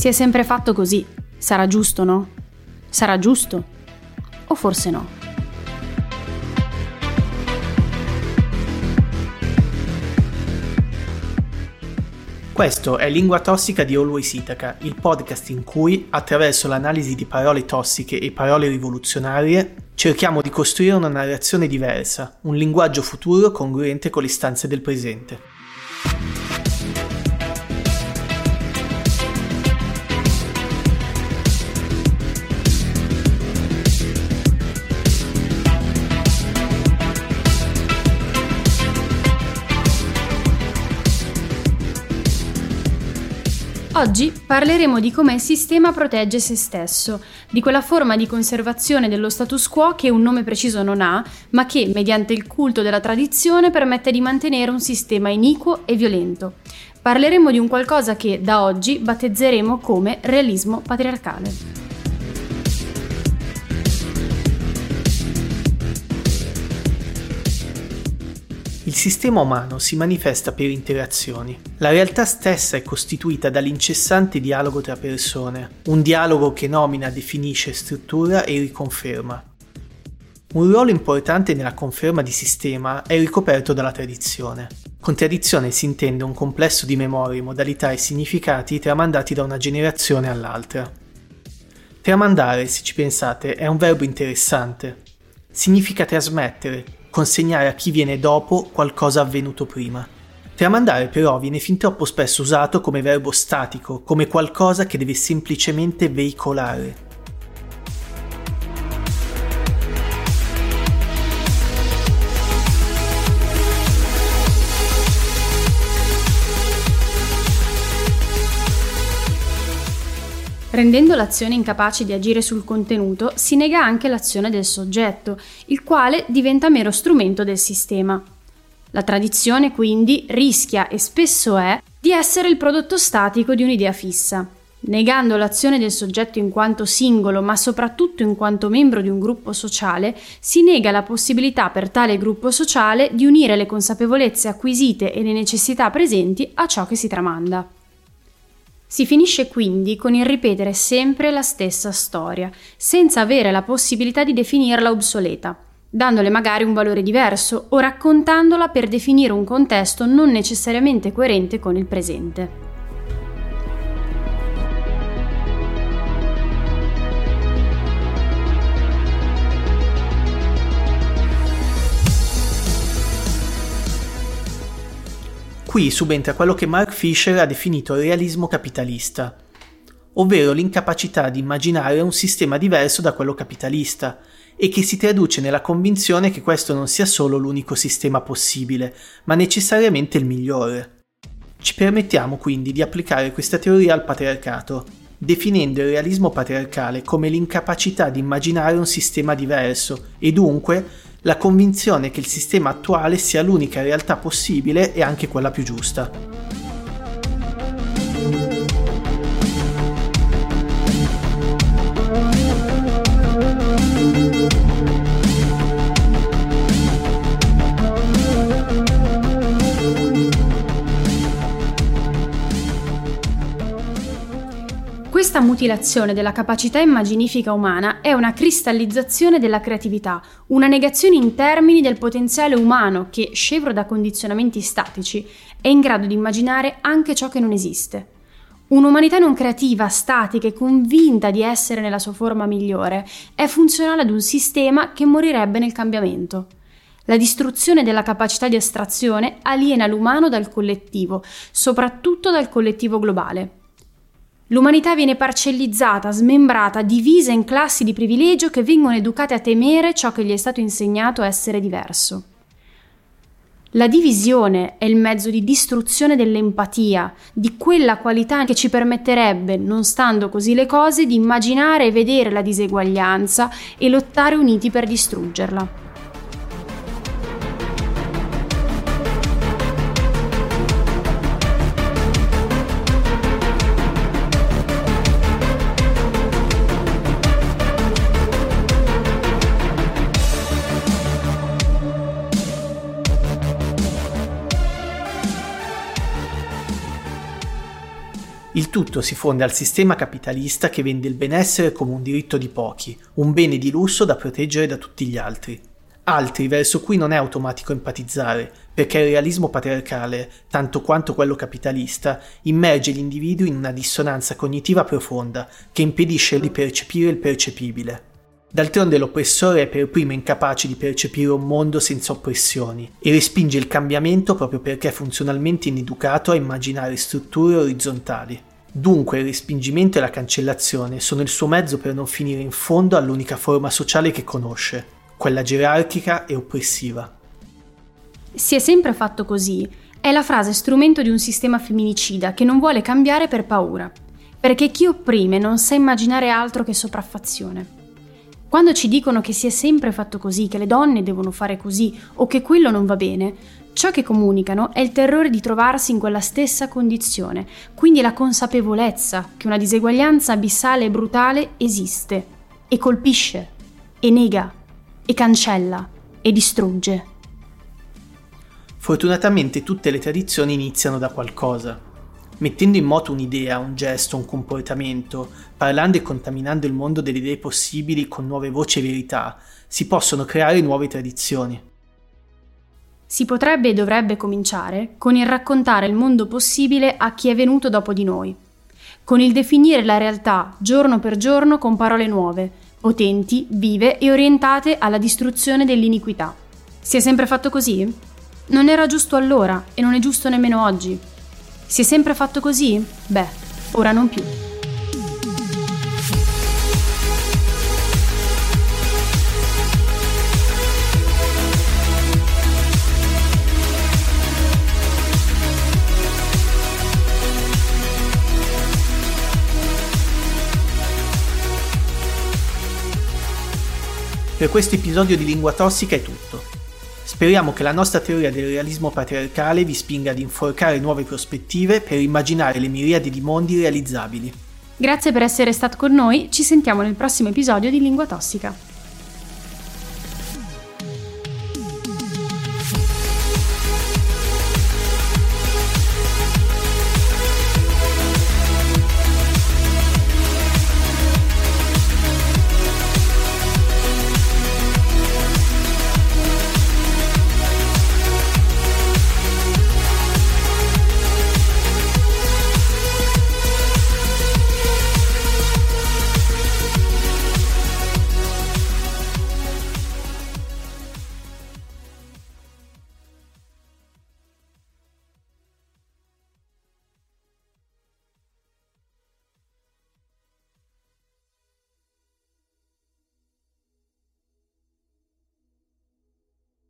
Si è sempre fatto così. Sarà giusto, no? Sarà giusto? O forse no? Questo è Lingua Tossica di Always Itaca, il podcast in cui, attraverso l'analisi di parole tossiche e parole rivoluzionarie, cerchiamo di costruire una narrazione diversa, un linguaggio futuro congruente con le istanze del presente. Oggi parleremo di come il sistema protegge se stesso, di quella forma di conservazione dello status quo che un nome preciso non ha, ma che, mediante il culto della tradizione, permette di mantenere un sistema iniquo e violento. Parleremo di un qualcosa che da oggi battezzeremo come realismo patriarcale. Il sistema umano si manifesta per interazioni. La realtà stessa è costituita dall'incessante dialogo tra persone, un dialogo che nomina, definisce, struttura e riconferma. Un ruolo importante nella conferma di sistema è ricoperto dalla tradizione. Con tradizione si intende un complesso di memorie, modalità e significati tramandati da una generazione all'altra. Tramandare, se ci pensate, è un verbo interessante. Significa trasmettere, consegnare a chi viene dopo qualcosa avvenuto prima. Tramandare però viene fin troppo spesso usato come verbo statico, come qualcosa che deve semplicemente veicolare. Rendendo l'azione incapace di agire sul contenuto, si nega anche l'azione del soggetto, il quale diventa mero strumento del sistema. La tradizione quindi rischia e spesso è di essere il prodotto statico di un'idea fissa. Negando l'azione del soggetto in quanto singolo, ma soprattutto in quanto membro di un gruppo sociale, si nega la possibilità per tale gruppo sociale di unire le consapevolezze acquisite e le necessità presenti a ciò che si tramanda. Si finisce quindi con il ripetere sempre la stessa storia, senza avere la possibilità di definirla obsoleta, dandole magari un valore diverso o raccontandola per definire un contesto non necessariamente coerente con il presente. Qui subentra quello che Mark Fisher ha definito realismo capitalista, ovvero l'incapacità di immaginare un sistema diverso da quello capitalista e che si traduce nella convinzione che questo non sia solo l'unico sistema possibile, ma necessariamente il migliore. Ci permettiamo quindi di applicare questa teoria al patriarcato, definendo il realismo patriarcale come l'incapacità di immaginare un sistema diverso e dunque la convinzione che il sistema attuale sia l'unica realtà possibile e anche quella più giusta. Questa mutilazione della capacità immaginifica umana è una cristallizzazione della creatività, una negazione in termini del potenziale umano che, scevro da condizionamenti statici, è in grado di immaginare anche ciò che non esiste. Un'umanità non creativa, statica e convinta di essere nella sua forma migliore è funzionale ad un sistema che morirebbe nel cambiamento. La distruzione della capacità di astrazione aliena l'umano dal collettivo, soprattutto dal collettivo globale. L'umanità viene parcellizzata, smembrata, divisa in classi di privilegio che vengono educate a temere ciò che gli è stato insegnato essere diverso. La divisione è il mezzo di distruzione dell'empatia, di quella qualità che ci permetterebbe, non stando così le cose, di immaginare e vedere la diseguaglianza e lottare uniti per distruggerla. Il tutto si fonde al sistema capitalista che vende il benessere come un diritto di pochi, un bene di lusso da proteggere da tutti gli altri. Altri verso cui non è automatico empatizzare, perché il realismo patriarcale, tanto quanto quello capitalista, immerge l'individuo in una dissonanza cognitiva profonda che impedisce di percepire il percepibile. D'altronde l'oppressore è per primo incapace di percepire un mondo senza oppressioni e respinge il cambiamento proprio perché è funzionalmente ineducato a immaginare strutture orizzontali. Dunque il respingimento e la cancellazione sono il suo mezzo per non finire in fondo all'unica forma sociale che conosce, quella gerarchica e oppressiva. Si è sempre fatto così è la frase strumento di un sistema femminicida che non vuole cambiare per paura, perché chi opprime non sa immaginare altro che sopraffazione. Quando ci dicono che si è sempre fatto così, che le donne devono fare così o che quello non va bene, ciò che comunicano è il terrore di trovarsi in quella stessa condizione, quindi la consapevolezza che una diseguaglianza abissale e brutale esiste e colpisce e nega e cancella e distrugge. Fortunatamente tutte le tradizioni iniziano da qualcosa mettendo in moto un'idea, un gesto, un comportamento, parlando e contaminando il mondo delle idee possibili con nuove voci e verità, si possono creare nuove tradizioni. Si potrebbe e dovrebbe cominciare con il raccontare il mondo possibile a chi è venuto dopo di noi, con il definire la realtà giorno per giorno con parole nuove, potenti, vive e orientate alla distruzione dell'iniquità. Si è sempre fatto così? Non era giusto allora e non è giusto nemmeno oggi. Si è sempre fatto così? Beh, ora non più. Per questo episodio di Lingua Tossica è tutto. Speriamo che la nostra teoria del realismo patriarcale vi spinga ad inforcare nuove prospettive per immaginare le miriadi di mondi realizzabili. Grazie per essere stato con noi, ci sentiamo nel prossimo episodio di Lingua Tossica.